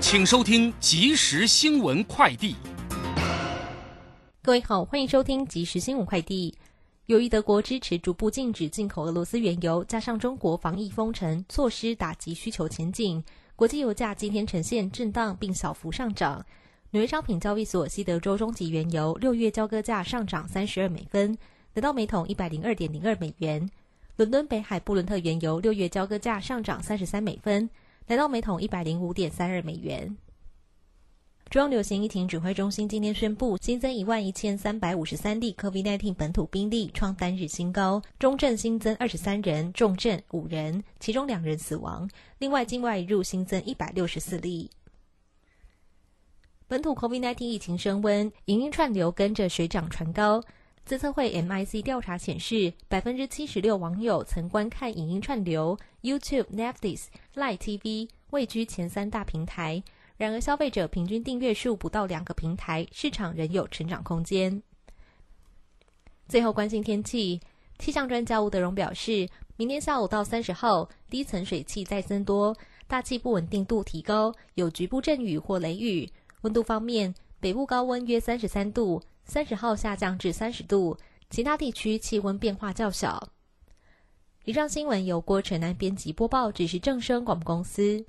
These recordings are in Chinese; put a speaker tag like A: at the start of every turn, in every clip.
A: 请收听即时新闻快递。
B: 各位好，欢迎收听即时新闻快递。由于德国支持逐步禁止进口俄罗斯原油，加上中国防疫封城措施打击需求前景，国际油价今天呈现震荡并小幅上涨。纽约商品交易所西德州中级原油六月交割价上涨三十二美分，得到每桶一百零二点零二美元。伦敦北海布伦特原油六月交割价上涨三十三美分。来到每桶一百零五点三二美元。中央流行疫情指挥中心今天宣布，新增一万一千三百五十三例 COVID-19 本土病例，创单日新高。中症新增二十三人，重症五人，其中两人死亡。另外，境外入新增一百六十四例。本土 COVID-19 疫情升温，影音串流跟着水涨船高。自测会 MIC 调查显示，百分之七十六网友曾观看影音串流，YouTube、Netflix、Line TV 位居前三大平台。然而，消费者平均订阅数不到两个平台，市场仍有成长空间。最后，关心天气，气象专家吴德荣表示，明天下午到三十号，低层水汽再增多，大气不稳定度提高，有局部阵雨或雷雨。温度方面，北部高温约三十三度。三十号下降至三十度，其他地区气温变化较小。以上新闻由郭晨南编辑播报，只是正声广播公司。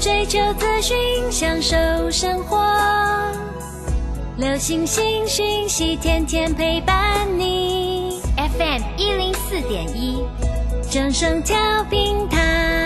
C: 追求资讯，享受生活，流星星讯息，天天陪伴你。FM 一零四点一，正声调频台。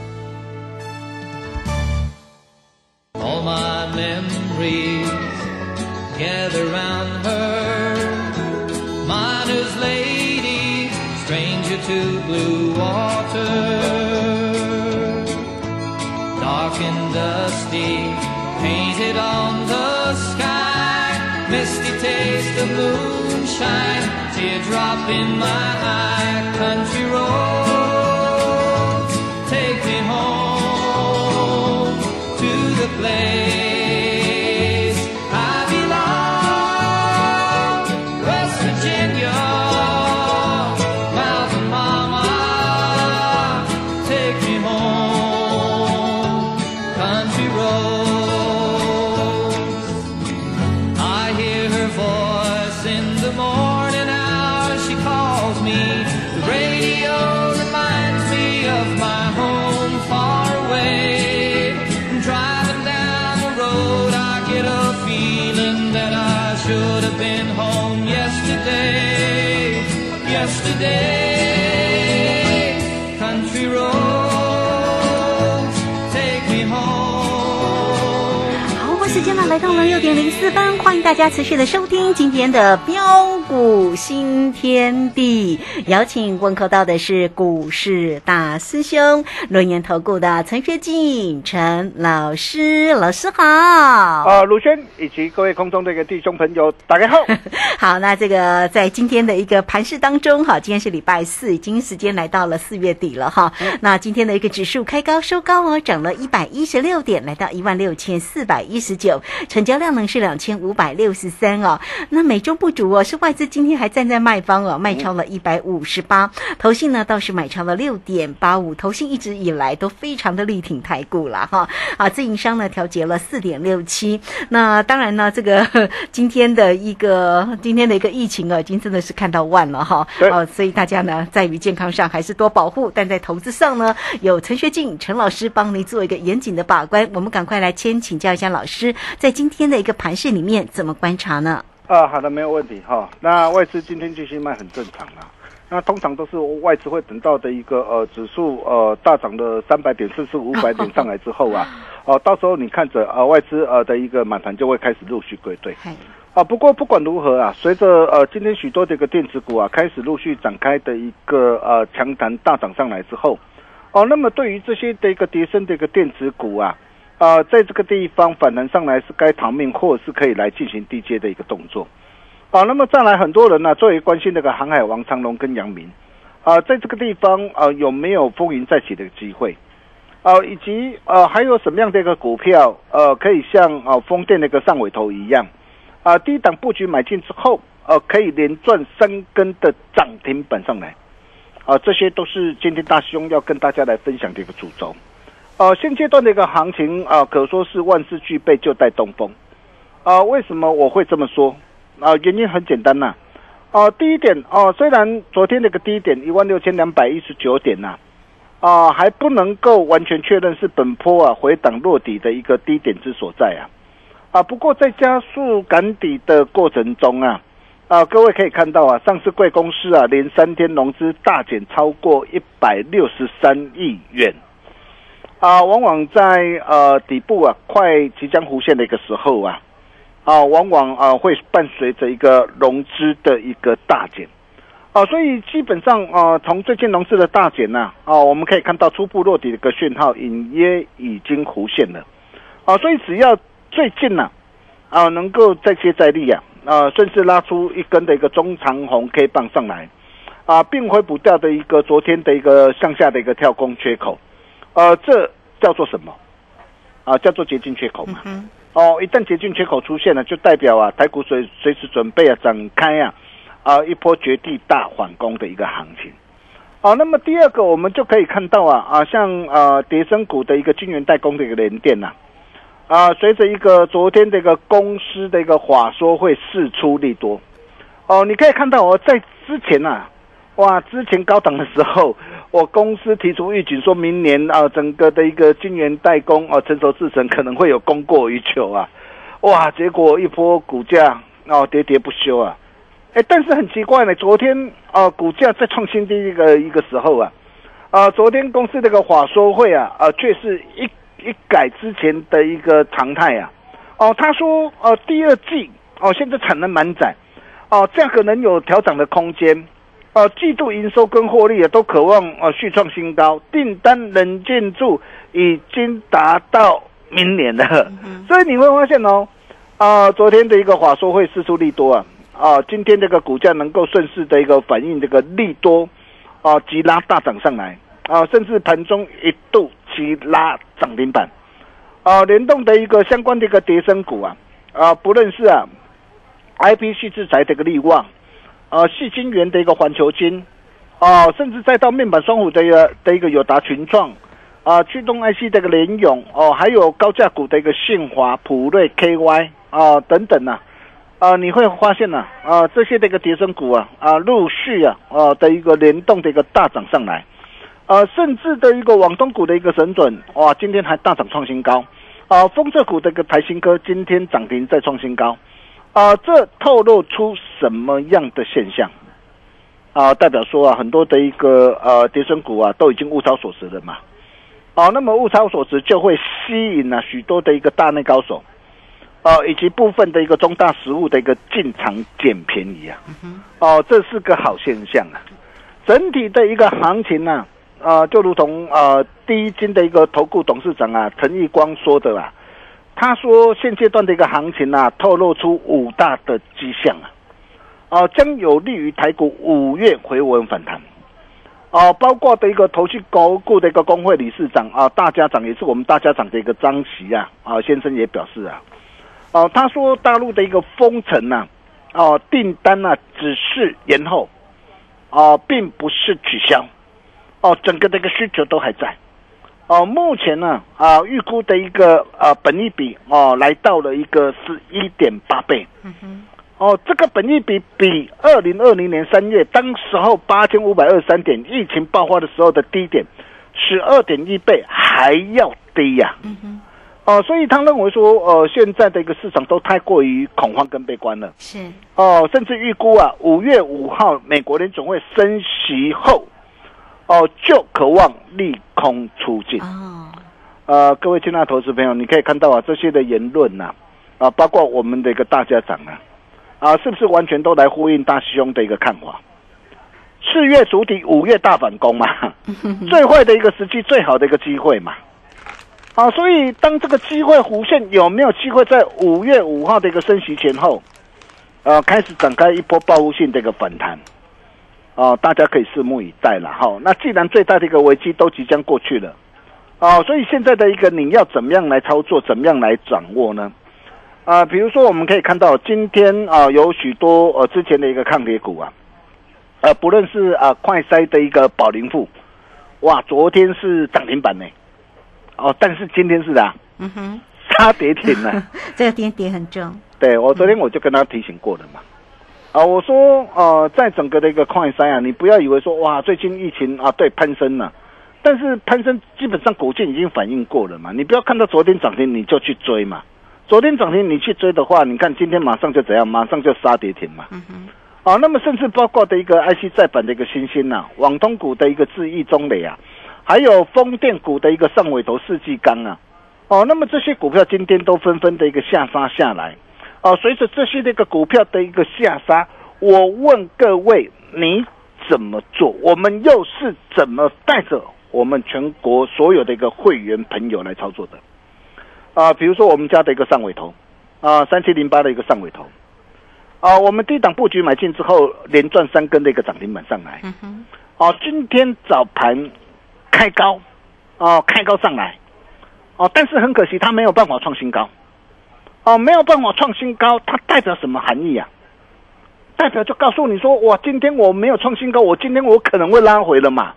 D: Memories gather round her. Miner's lady, stranger to blue water. Dark and dusty, painted on the sky. Misty taste of moonshine, teardrop in my eye. Country roads,
E: Oh. 来到了六点零四分，欢迎大家持续的收听今天的标股新天地。邀请问候到的是股市大师兄轮研投顾的陈学进陈老师，老师好。
F: 啊，鲁轩以及各位空中的一个弟兄朋友，大家好。
E: 好，那这个在今天的一个盘市当中，哈，今天是礼拜四，已经时间来到了四月底了哈。那今天的一个指数开高收高哦，涨了一百一十六点，来到一万六千四百一十九，成交量呢是两千五百六十三哦。那美中不足哦，是外资今天还站在卖方哦，卖超了一百五十八，投信呢倒是买超了六点八五，投信一直以来都非常的力挺台股了哈。啊，自营商呢调节了四点六七。那当然呢，这个 今天的一个今天的一个疫情啊，已经真的是看到万了哈。
F: 对
E: 哦，所以大家呢，在于健康上还是多保护，但在投资上呢，有陈学静陈老师帮您做一个严谨的把关。我们赶快来先请教一下老师，在今天的一个盘市里面怎么观察呢？
F: 啊，好的，没有问题哈。那外资今天继续卖很正常啦。那通常都是外资会等到的一个呃指数呃大涨的三百点甚至五百点 上来之后啊，哦、到时候你看着呃外资呃的一个满盘就会开始陆续归队。
E: 嗨，
F: 啊，不过不管如何啊，随着呃今天许多的一个电子股啊开始陆续展开的一个呃强弹大涨上来之后，哦，那么对于这些的一个跌升的一个电子股啊，啊、在这个地方反弹上来是该逃命，或者是可以来进行低阶的一个动作。啊，那么再来很多人呢、最为关心那个航海王长龙跟杨明，啊，在这个地方啊有没有风云再起的机会？啊，以及呃还有什么样的一个股票呃可以像啊风电那个上尾头一样？啊，低档布局买进之后，呃，可以连赚三根的涨停板上来，啊，这些都是今天大兄要跟大家来分享的一个主轴。呃，现阶段的一个行情啊、可说是万事俱备就待东风。啊、为什么我会这么说？啊、原因很简单呐、啊。第一点啊、虽然昨天那个低点一万六千两百一十九点呐、啊，还不能够完全确认是本波啊回档落底的一个低点之所在啊。啊，不过在加速赶底的过程中啊，啊，各位可以看到啊，上市贵公司啊，连三天融资大减超过一百六十三亿元，啊，往往在呃底部啊快即将弧线的一个时候啊，啊，往往啊会伴随着一个融资的一个大减，啊，所以基本上啊，从最近融资的大减呢、啊，我们可以看到初步落底的一个讯号隐约已经弧线了，啊，所以只要最近呢、啊，能够再接再厉啊，啊，甚至拉出一根的一个中长红 K 棒上来，啊，并回补掉的一个昨天的一个向下的一个跳空缺口，呃，这叫做什么？啊，叫做捷径缺口嘛。
E: 嗯
F: 哦，一旦捷径缺口出现了，就代表啊，台股随随时准备啊展开啊啊一波绝地大反攻的一个行情。哦，那么第二个我们就可以看到啊啊，像呃叠升股的一个晶圆代工的一个联电呐、啊，随着一个昨天的一个公司的一个话说会释出利多，哦，你可以看到哦，在之前呐、哇，之前高档的时候，我公司提出预警，说明年啊，整个的一个晶圆代工啊，成熟制程可能会有供过于求啊，哇，结果一波股价哦喋喋不休啊，哎，但是很奇怪呢，昨天啊股价在创新低一个一个时候啊，啊，昨天公司这个法说会啊啊，却是一一改之前的一个常态啊，哦，他说呃第二季哦现在产能满载，哦价格能有调整的空间。呃，季度营收跟获利啊，都渴望呃续创新高，订单能建筑已经达到明年了，所以你会发现哦，啊、昨天的一个法说会释出利多啊，啊、今天这个股价能够顺势的一个反映这个利多，啊、急拉大涨上来，啊、甚至盘中一度急拉涨停板，啊、联动的一个相关的一个跌升股啊，啊、不论是啊，I P 系制裁的一个利旺。呃，细晶圆的一个环球金，啊、甚至再到面板双虎的一个的一个友达群创，啊、驱动 IC 的一个联咏，哦、还有高价股的一个信华、普瑞、KY 啊、等等呐、啊，你会发现呐、啊，这些的一个跌升股啊，啊，陆续啊，啊的一个联动的一个大涨上来，啊，甚至的一个网东股的一个神准，哇，今天还大涨创新高，啊，风测股的一个台新科今天涨停再创新高。啊、这透露出什么样的现象？啊、代表说啊，很多的一个呃跌升股啊，都已经物超所值了嘛。哦、那么物超所值就会吸引了、许多的一个大内高手，哦、以及部分的一个中大实物的一个进场捡便宜啊。哦、这是个好现象啊。整体的一个行情呢、啊，就如同呃第一金的一个投顾董事长啊陈义光说的啦、他说，现阶段的一个行情啊，透露出五大的迹象啊，啊，将有利于台股五月回稳反弹。啊，包括的一个投信高顾的一个工会理事长啊，大家长也是我们大家长的一个张琦啊，啊先生也表示啊，哦，他说大陆的一个封城呐、哦，订单呢、只是延后，哦，并不是取消，哦，整个的一个需求都还在，哦，目前呢啊，预估的一个呃本益比哦，来到了一个是一点八倍，
E: 嗯哼，
F: 哦，这个本益比比二零二零年三月当时候八千五百二十三点疫情爆发的时候的低点十二点一倍还要低呀、
E: 嗯哼，
F: 哦，所以他认为说，呃，现在的一个市场都太过于恐慌跟悲观了。
E: 是，
F: 哦，甚至预估啊，五月五号美国联总会升息后，哦，就渴望利空出尽。
E: 哦，
F: 呃，各位亲爱的投资朋友，你可以看到啊，这些的言论呐、啊，包括我们的一个大家长啊，啊，是不是完全都来呼应大师兄的一个看法？四月主底，五月大反攻嘛，最坏的一个时机，最好的一个机会嘛。啊，所以当这个机会弧线有没有机会在五月五号的一个升息前后，呃，开始展开一波报复性的一个反弹？哦、大家可以拭目以待了哈。那既然最大的一个危机都即将过去了，哦，所以现在的一个你要怎么样来操作，怎么样来掌握呢？啊、比如说我们可以看到今天啊、有许多呃之前的一个抗跌股啊，呃，不论是啊、快筛的一个宝林富，哇，昨天是涨停板呢，哦，但是今天是啊
E: 嗯哼，
F: 杀跌停了。
E: 这个跌跌很重，
F: 对我昨天我就跟他提醒过了嘛，啊，我说呃，在整个的一个快筛啊，你不要以为说哇，最近疫情啊，对攀升了，但是攀升基本上股价已经反应过了嘛，你不要看到昨天涨停你就去追嘛，昨天涨停你去追的话，你看今天马上就怎样，马上就杀跌停嘛，
E: 嗯哼，
F: 啊，那么甚至包括的一个 IC 再版的一个新兴呐、网通股的一个智易中磊啊，还有风电股的一个上尾头世纪钢啊，哦，那么这些股票今天都纷纷的一个下杀下来，哦，随着这些的一个股票的一个下杀，我问各位你怎么做？我们又是怎么带着我们全国所有的一个会员朋友来操作的？啊，比如说我们家的一个上尾头，啊，三七零八的一个上尾头。啊，我们低档布局买进之后，连赚三根的一个涨停板上来。
E: 嗯哼，
F: 哦，今天早盘开高，哦，开高上来，哦，但是很可惜，它没有办法创新高，哦，没有办法创新高，它代表什么含义啊？代表就告诉你说，哇，今天我没有创新高，我今天我可能会拉回了嘛。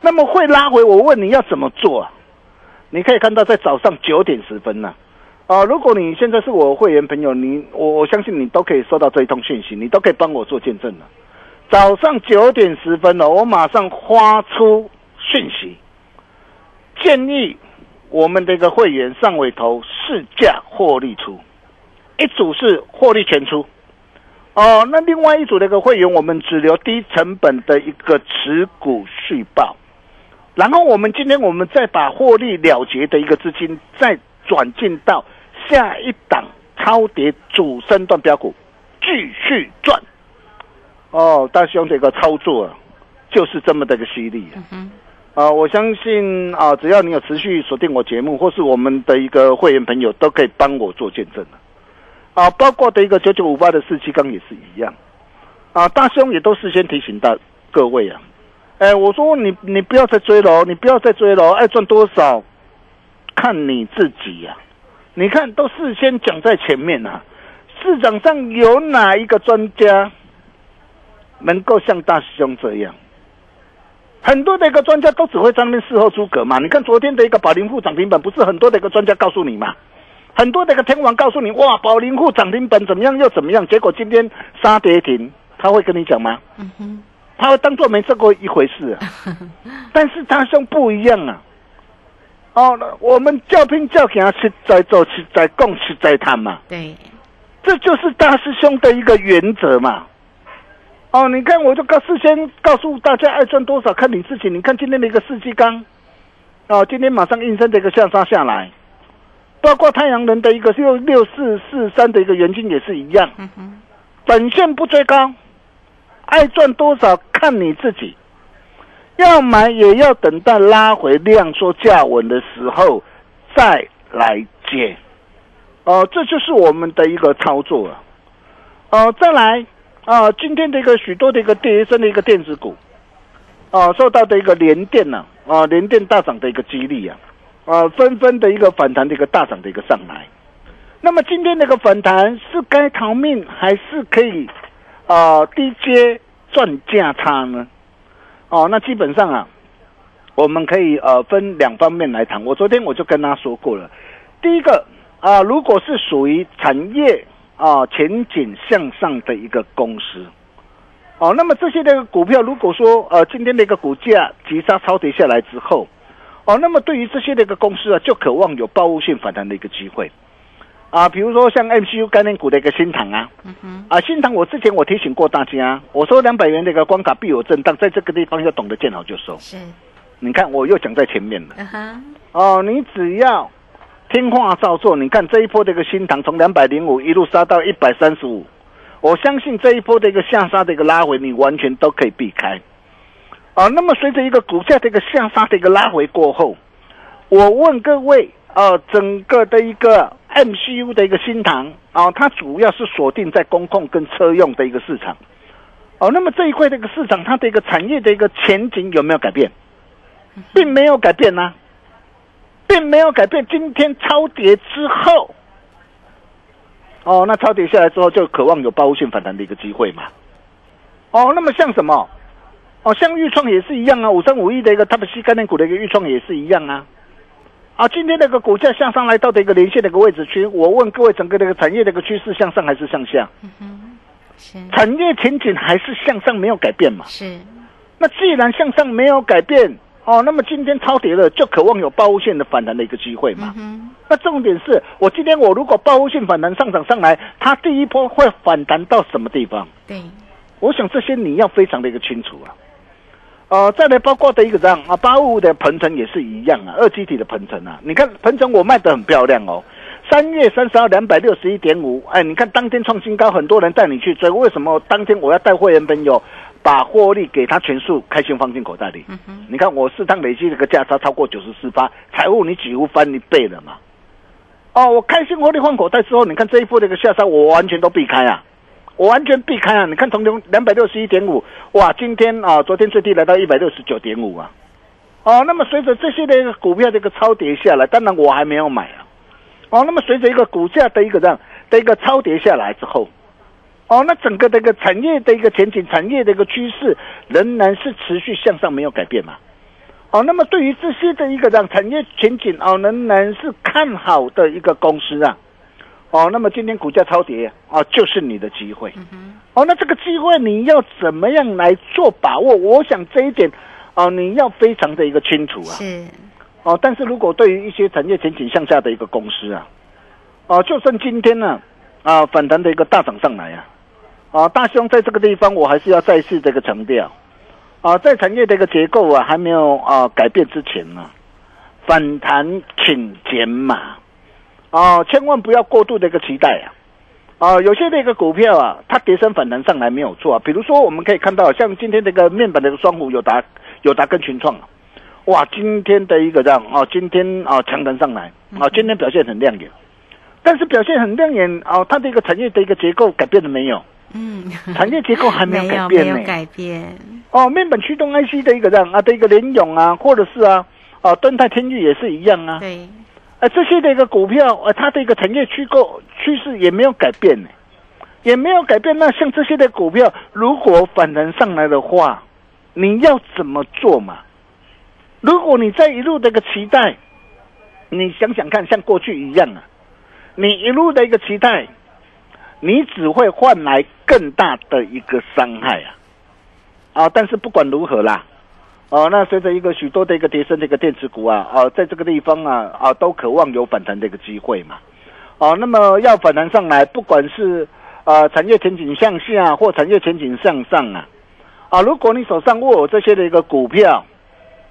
F: 那么会拉回，我问你要怎么做啊？你可以看到，在早上九点十分呢、啊，如果你现在是我会员朋友，你我我相信你都可以收到这一通讯息，你都可以帮我做见证了。早上九点十分了，我马上发出讯息，建议我们的一个会员上尾头市价获利出，一组是获利全出。哦，那另外一组的一个会员，我们只留低成本的一个持股续报，然后我们今天我们再把获利了结的一个资金再转进到下一档超跌主升段标股，继续赚。哦，大兄这个操作啊，就是这么的一个犀利啊！
E: 嗯
F: 啊，我相信啊，只要你有持续锁定我节目，或是我们的一个会员朋友，都可以帮我做见证的。啊，包括的一个九九五八的四七钢也是一样。啊，大兄也都事先提醒到各位啊，哎，我说你你不要再追了，你不要再追了，爱赚多少看你自己呀、你看都事先讲在前面啊，市场上有哪一个专家能够像大师兄这样？很多的一个专家都只会在那边事后诸葛嘛。你看昨天的一个宝林富涨停板，不是很多的一个专家告诉你嘛？很多的一个天王告诉你，哇，宝林富涨停板怎么样又怎么样？结果今天杀跌停，他会跟你讲吗？
E: 嗯哼，
F: 他会当做没这过一回事啊。但是大兄不一样啊。哦，我们叫拼叫给他实在做，实在供，实在谈嘛。
E: 对，
F: 这就是大师兄的一个原则嘛。哦，你看，我就告事先告诉大家，爱赚多少看你自己。你看今天的一个世纪钢，哦，今天马上应声的一个下杀下来，包括太阳能的一个六六四四三的一个元金也是一样，
E: 嗯哼，
F: 本线不追高，爱赚多少看你自己。要买也要等待拉回量缩价稳的时候再来接。哦、这就是我们的一个操作啊。哦、再来啊、今天的一个许多的一个跌升的一个电子股，啊、受到的一个连电呢、啊，连电大涨的一个激励啊，啊，纷纷的一个反弹的一个大涨的一个上来。那么今天那个反弹是该逃命，还是可以啊低阶赚价差呢？哦，那基本上啊，我们可以呃分两方面来谈。我昨天我就跟他说过了，第一个啊、如果是属于产业啊、前景向上的一个公司，哦，那么这些的股票，如果说呃今天的一个股价急杀超跌下来之后，哦，那么对于这些的一个公司啊，就渴望有报复性反弹的一个机会。啊，比如说像 MCU 概念股的一个新塘啊，啊，新塘我之前我提醒过大家，我说两百元的一个关卡必有震荡，在这个地方要懂得见好就收。
E: 是，
F: 你看我又讲在前面了
E: 嗯哼，
F: 哦，你只要听话照做，你看这一波的一个新塘从两百零五一路杀到一百三十五，我相信这一波的一个下杀的一个拉回，你完全都可以避开。啊，那么随着一个股价的一个下杀的一个拉回过后，我问各位，啊，整个的一个 MCU 的一个新塘啊，它主要是锁定在公控跟车用的一个市场。哦，那么这一块的一个市场，它的一个产业的一个前景有没有改变？并没有改变呐、并没有改变。今天超跌之后，哦，那超跌下来之后，就渴望有报复性反弹的一个机会嘛。哦，那么像什么？哦，像豫创也是一样啊，五三五一的一个 Top C 概念股的一个豫创也是一样啊。啊，今天那个股价向上来到的一个连线的一个位置区，我问各位，整个那个产业的一个趋势向上还是向下？
E: 是
F: 产业前景还是向上，没有改变嘛？
E: 是，
F: 那既然向上没有改变，哦，那么今天超跌了，就渴望有报复性的反弹的一个机会嘛。
E: 嗯
F: 那重点是我今天我如果报复性反弹上涨上来，它第一波会反弹到什么地方？
E: 对，
F: 我想这些你要非常的一个清楚啊。呃，再来包括的一个这样啊，八五五的鹏程也是一样啊，二基体的鹏程啊，你看鹏程我卖的很漂亮哦，三月三十号两百六十一点五，哎，你看当天创新高，很多人带你去追，为什么当天我要带会员朋友把获利给他全数开心放进口袋里？你看我四趟累计这个价差超过九十四发，财务你几乎翻一倍了嘛？哦，我开心获利换口袋之后，你看这一波的一个下杀，我完全都避开啊。我完全避开啊！你看从两两百六十一点五，哇，今天啊，昨天最低来到一百六十九点五啊，哦，那么随着这些的一个股票的一个超跌下来，当然我还没有买啊，哦，那么随着一个股价的一个这样的一个超跌下来之后，哦，那整个的一个产业的一个前景、产业的一个趋势仍然是持续向上，没有改变嘛。哦，那么对于这些的一个让产业前景哦，仍然是看好的一个公司啊。哦，那么今天股价超跌哦，就是你的机会。哦，那这个机会你要怎么样来做把握？我想这一点哦，你要非常的一个清楚啊。
E: 是，
F: 哦，但是如果对于一些产业前景向下的一个公司啊，哦，就算今天呢啊反弹的一个大涨上来啊，啊大兄在这个地方我还是要再次这个强调啊，在产业的一个结构啊还没有啊改变之前呢、反弹请减码啊，千万不要过度的一个期待啊。啊，有些那个股票啊，它跌升反弹上来没有错啊。比如说，我们可以看到，像今天这个面板的一个双虎有达、有达跟群创啊，哇，今天的一个这样啊，今天啊强弹上来啊，今天表现很亮眼，但是表现很亮眼啊，它的一个产业的一个结构改变了没有？
E: 嗯，
F: 产业结构还没有改 变呢、
E: 没有改变，
F: 哦，面板驱动 IC 的一个这样啊的一个联咏啊，或者是啊啊敦泰天域也是一样啊，
E: 对，
F: 啊，这些的一个股票，呃，它的一个产业趋构趋势也没有改变呢，也没有改变。那像这些的股票，如果反弹上来的话，你要怎么做嘛？如果你在一路的一个期待，你想想看，像过去一样啊，你一路的一个期待，你只会换来更大的一个伤害啊！啊，但是不管如何啦，哦，那随着一个许多的一个跌升的一个电子股啊，啊，在这个地方啊啊，都渴望有反弹的一个机会嘛。哦，那么要反弹上来，不管是啊产业前景向下或产业前景向上啊，啊，如果你手上握有这些的一个股票，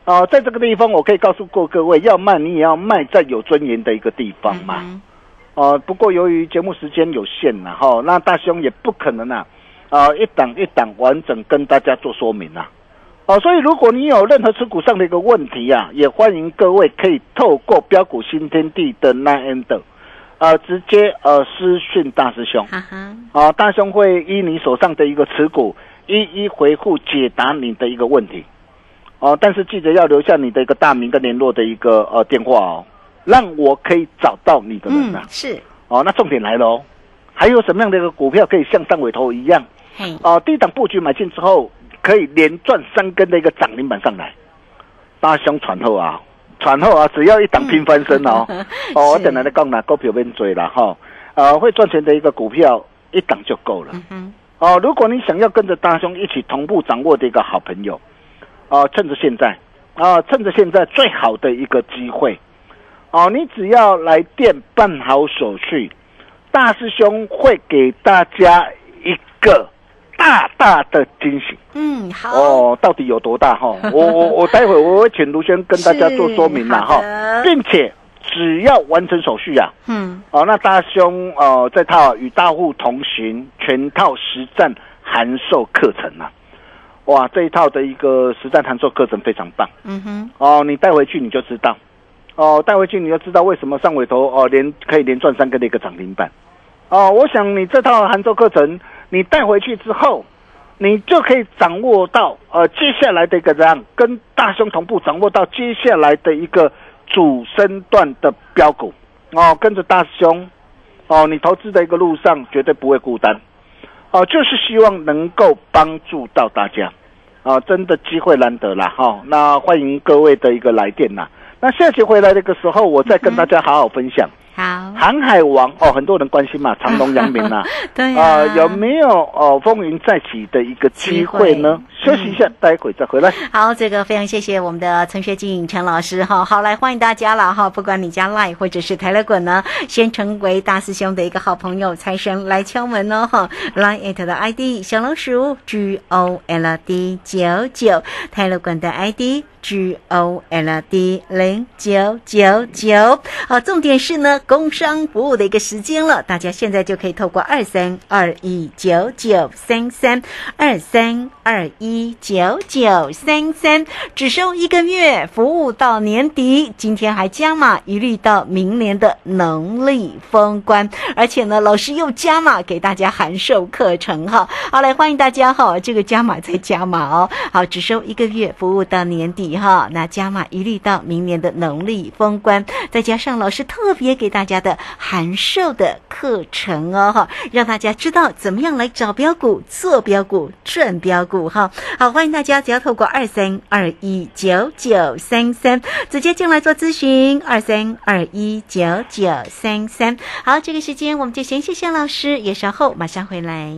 F: 啊，在这个地方我可以告诉过各位，要卖你也要卖在有尊严的一个地方嘛。哦、不过由于节目时间有限呐，哈、那大兄也不可能啊，啊、一档一档完整跟大家做说明啊。哦，所以如果你有任何持股上的一个问题啊，也欢迎各位可以透过标股新天地的 Nine End，呃，直接呃私讯大师兄，
E: 啊哈，
F: 啊，大兄会依你手上的一个持股，一一回复解答你的一个问题。哦、但是记得要留下你的一个大名跟联络的一个呃电话哦，让我可以找到你的人啊。，
E: 嗯是，
F: 哦，那重点来了哦，还有什么样的一个股票可以像上尾头一样？
E: 嘿，
F: 哦，低档布局买进之后，可以连赚三根的一个涨停板上来。大兄传后啊，传后啊，只要一档拼翻身哦。哦，我等来的讲啦，股票边追了哈，呃，会赚钱的一个股票一档就够了。
E: 嗯，
F: 哦，如果你想要跟着大兄一起同步掌握的一个好朋友，哦，趁着现在，啊、趁着现在最好的一个机会，哦，你只要来电办好手续，大师兄会给大家一个大大的惊喜。
E: 嗯，好，
F: 哦，到底有多大哈？我我我待会我会请卢轩跟大家做说明了哈。
E: 的，
F: 并且只要完成手续啊，
E: 嗯，
F: 哦，那大兄哦这套与大户同行全套实战函授课程啊，哇，这一套的一个实战函授课程非常棒。
E: 嗯哼，
F: 哦，你带回去你就知道，哦，带回去你就知道为什么上尾头哦连可以连赚三个的一个涨停板，哦，我想你这套杭州课程你带回去之后。你就可以掌握到呃接下来的一个怎样跟大兄同步掌握到接下来的一个主升段的标股哦，跟着大兄哦，你投资的一个路上绝对不会孤单哦，就是希望能够帮助到大家啊，真的机会难得啦哈、那欢迎各位的一个来电呐。那下期回来的一个时候，我再跟大家好好分享。
E: 好，
F: 航海王哦，很多人关心嘛，长隆、扬名啊，
E: 对
F: 啊、
E: 呀，
F: 有没有哦风云再起的一个机会呢？
E: 会
F: 休息一下，待会再回来。
E: 好，这个非常谢谢我们的陈学静陈老师哈。好，来欢迎大家了哈，不管你加 Line 或者是台乐滚呢，先成为大师兄的一个好朋友，财神来敲门哦哈。Line at 的 ID 小老鼠 G O L D 九九，台乐滚的 ID。G O L D 零九九九，好，重点是呢，工商服务的一个时间了，大家现在就可以透过二三二一九九三三二三二一九九三三，只收一个月，服务到年底，今天还加码，一律到明年的农历封关，而且呢，老师又加码给大家函授课程哈，好，来欢迎大家哈，这个加码再加码哦，好，只收一个月，服务到年底哈，那加码一律到明年的农历封关，再加上老师特别给大家的函授的课程哦哈，让大家知道怎么样来找标股、做标股、赚标股哈。好，欢迎大家只要透过二三二一九九三三直接进来做咨询，二三二一九九三三。好，这个时间我们就先谢谢老师，也稍后马上回来。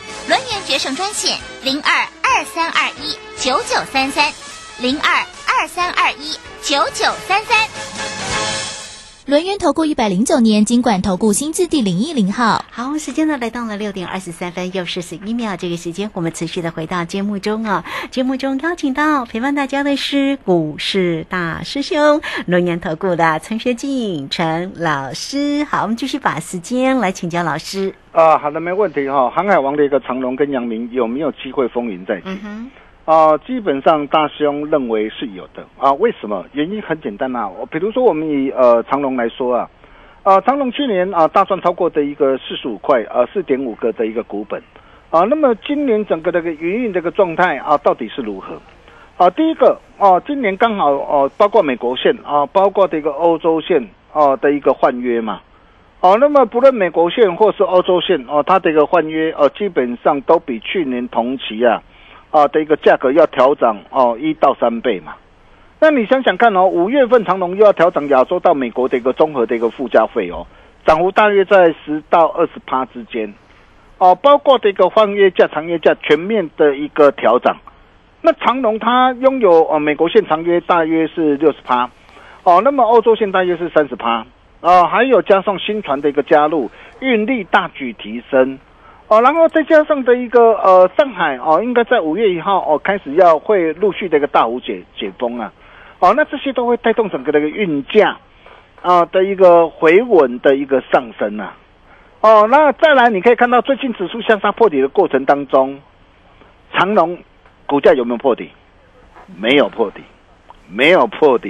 G: 轮圆决胜专线零二二三二一九九三三零二二三二一九九三三。
C: 轮源投顾一百零九年经管投顾新字第零一零号。
E: 好，时间呢来到了六点二十三分又四十一秒，这个时间我们持续的回到节目中啊。节目中邀请到陪伴大家的是股市大师兄龙岩投顾的陈学进陈老师。好，我们继续把时间来请教老师。
F: 啊，好的，没问题哈、航海王的一个长龙跟阳明有没有机会风云再起？
E: 嗯
F: 啊，基本上大师兄认为是有的啊。为什么？原因很简单啊。我比如说，我们以呃长隆来说啊，啊长隆去年啊大赚超过的一个四十五块啊四点五个的一个股本啊。那么今年整个这个营运这个状态啊，到底是如何？啊，第一个哦、今年刚好哦、包括美国线啊，包括这个欧洲线哦、的一个换约嘛。哦，那么不论美国线或是欧洲线哦，它的一个换约哦，基本上都比去年同期啊啊的一个价格要调涨哦一到三倍嘛。那你想想看哦，五月份长隆又要调整亚洲到美国的一个综合的一个附加费哦，涨幅大约在十到二十趴之间。哦，包括这个换约价、长约价全面的一个调整。那长隆它拥有呃美国线长约大约是六十趴，哦，那么欧洲线大约是三十趴，哦，还有加上新船的一个加入，运力大举提升，哦，然后再加上的一个呃上海哦，应该在五月一号哦开始要会陆续的一个大幅解解封啊，哦，那这些都会带动整个的一个运价啊的一个回稳的一个上升啊，哦，那再来你可以看到最近指数向上破底的过程当中，长隆。股价有没有破底？没有破底，没有破底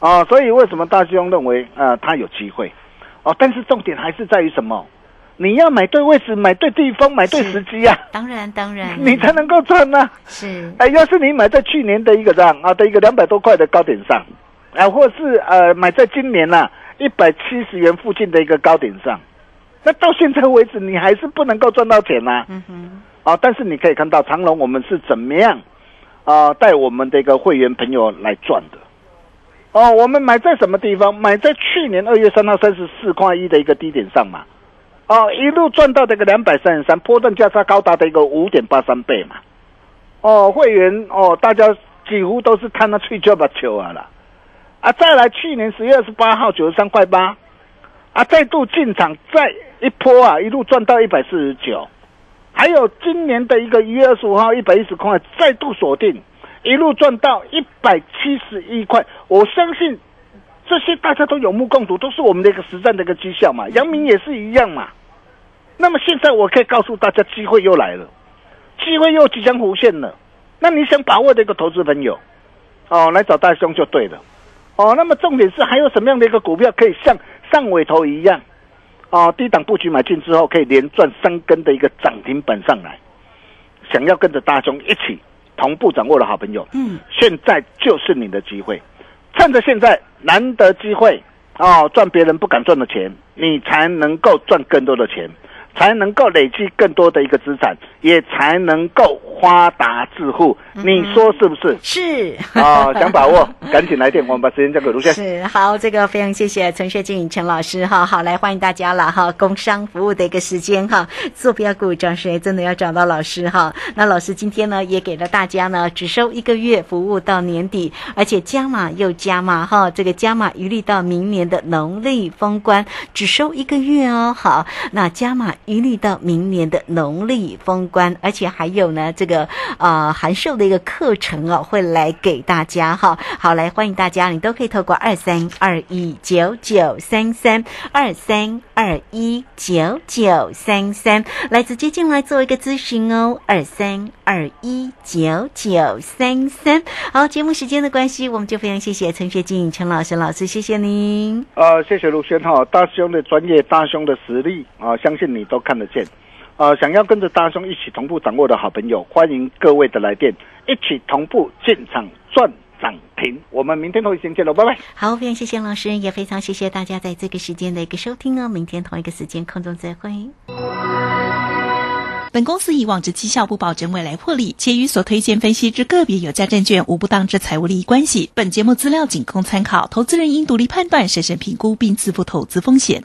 F: 啊！所以为什么大兄认为啊，它有机会哦？但是重点还是在于什么？你要买对位置，买对地方，买对时机啊！
E: 当然，当然，
F: 你才能够赚呢。
E: 是，
F: 哎，要是你买在去年的一个这样啊的一个两百多块的高点上，啊，或是呃买在今年呐一百七十元附近的一个高点上，那到现在为止，你还是不能够赚到钱呐。嗯哼。啊！但是你可以看到长隆，我们是怎么样啊带我们的一个会员朋友来赚的？哦，我们买在什么地方？买在去年二月三号三十四块一的一个低点上嘛。哦，一路赚到这个两百三十三，波段价差高达的一个五点八三倍嘛。哦，会员哦，大家几乎都是看到吹就把球啊了。啊，再来去年十月二十八号九十三块八，啊，再度进场再一波啊，一路赚到一百四十九。还有今年的一个一月二十五号一百一十块再度锁定，一路赚到一百七十一块。我相信这些大家都有目共睹，都是我们的一个实战的一个绩效嘛。阳明也是一样嘛。那么现在我可以告诉大家，机会又来了，机会又即将浮现了。那你想把握的一个投资朋友，哦，来找大兄就对了。哦，那么重点是还有什么样的一个股票可以像上尾头一样？哦，低档布局买进之后，可以连赚三根的一个涨停板上来。想要跟着大兄一起同步掌握的好朋友，嗯，现在就是你的机会，趁着现在难得机会哦，赚别人不敢赚的钱，你才能够赚更多的钱。才能够累积更多的一个资产，也才能够发达致富。你说是不是？
E: 是
F: 啊，想把握，赶紧来电，我们把时间交给卢先生
E: 是好，这个非常谢谢陈学静陈老师哈。好，来欢迎大家了哈。工商服务的一个时间哈，做标股涨谁真的要找到老师哈。那老师今天呢也给了大家呢，只收一个月服务到年底，而且加码又加码哈。这个加码余力到明年的农历封关，只收一个月哦。好，那加码。一律到明年的农历封关，而且还有呢，这个呃函授的一个课程哦，会来给大家哈。好，来欢迎大家，你都可以透过二三二一九九三三二三二一九九三三来直接进来做一个咨询哦。二三二一九九三三。好，节目时间的关系，我们就非常谢谢陈学静陈老师老师，谢谢您。
F: 呃，谢谢陆轩哈，大兄的专业，大兄的实力啊，相信你。都看得见，呃，想要跟着大兄一起同步掌握的好朋友，欢迎各位的来电，一起同步进场赚涨停。我们明天同一时间见喽，拜拜。
E: 好，非常谢谢老师，也非常谢谢大家在这个时间的一个收听哦。明天同一个时间空中再会。
H: 本公司以往之绩效不保证未来获利，且与所推荐分析之个别有价证券无不当之财务利益关系。本节目资料仅供参考，投资人应独立判断、审慎评估并自负投资风险。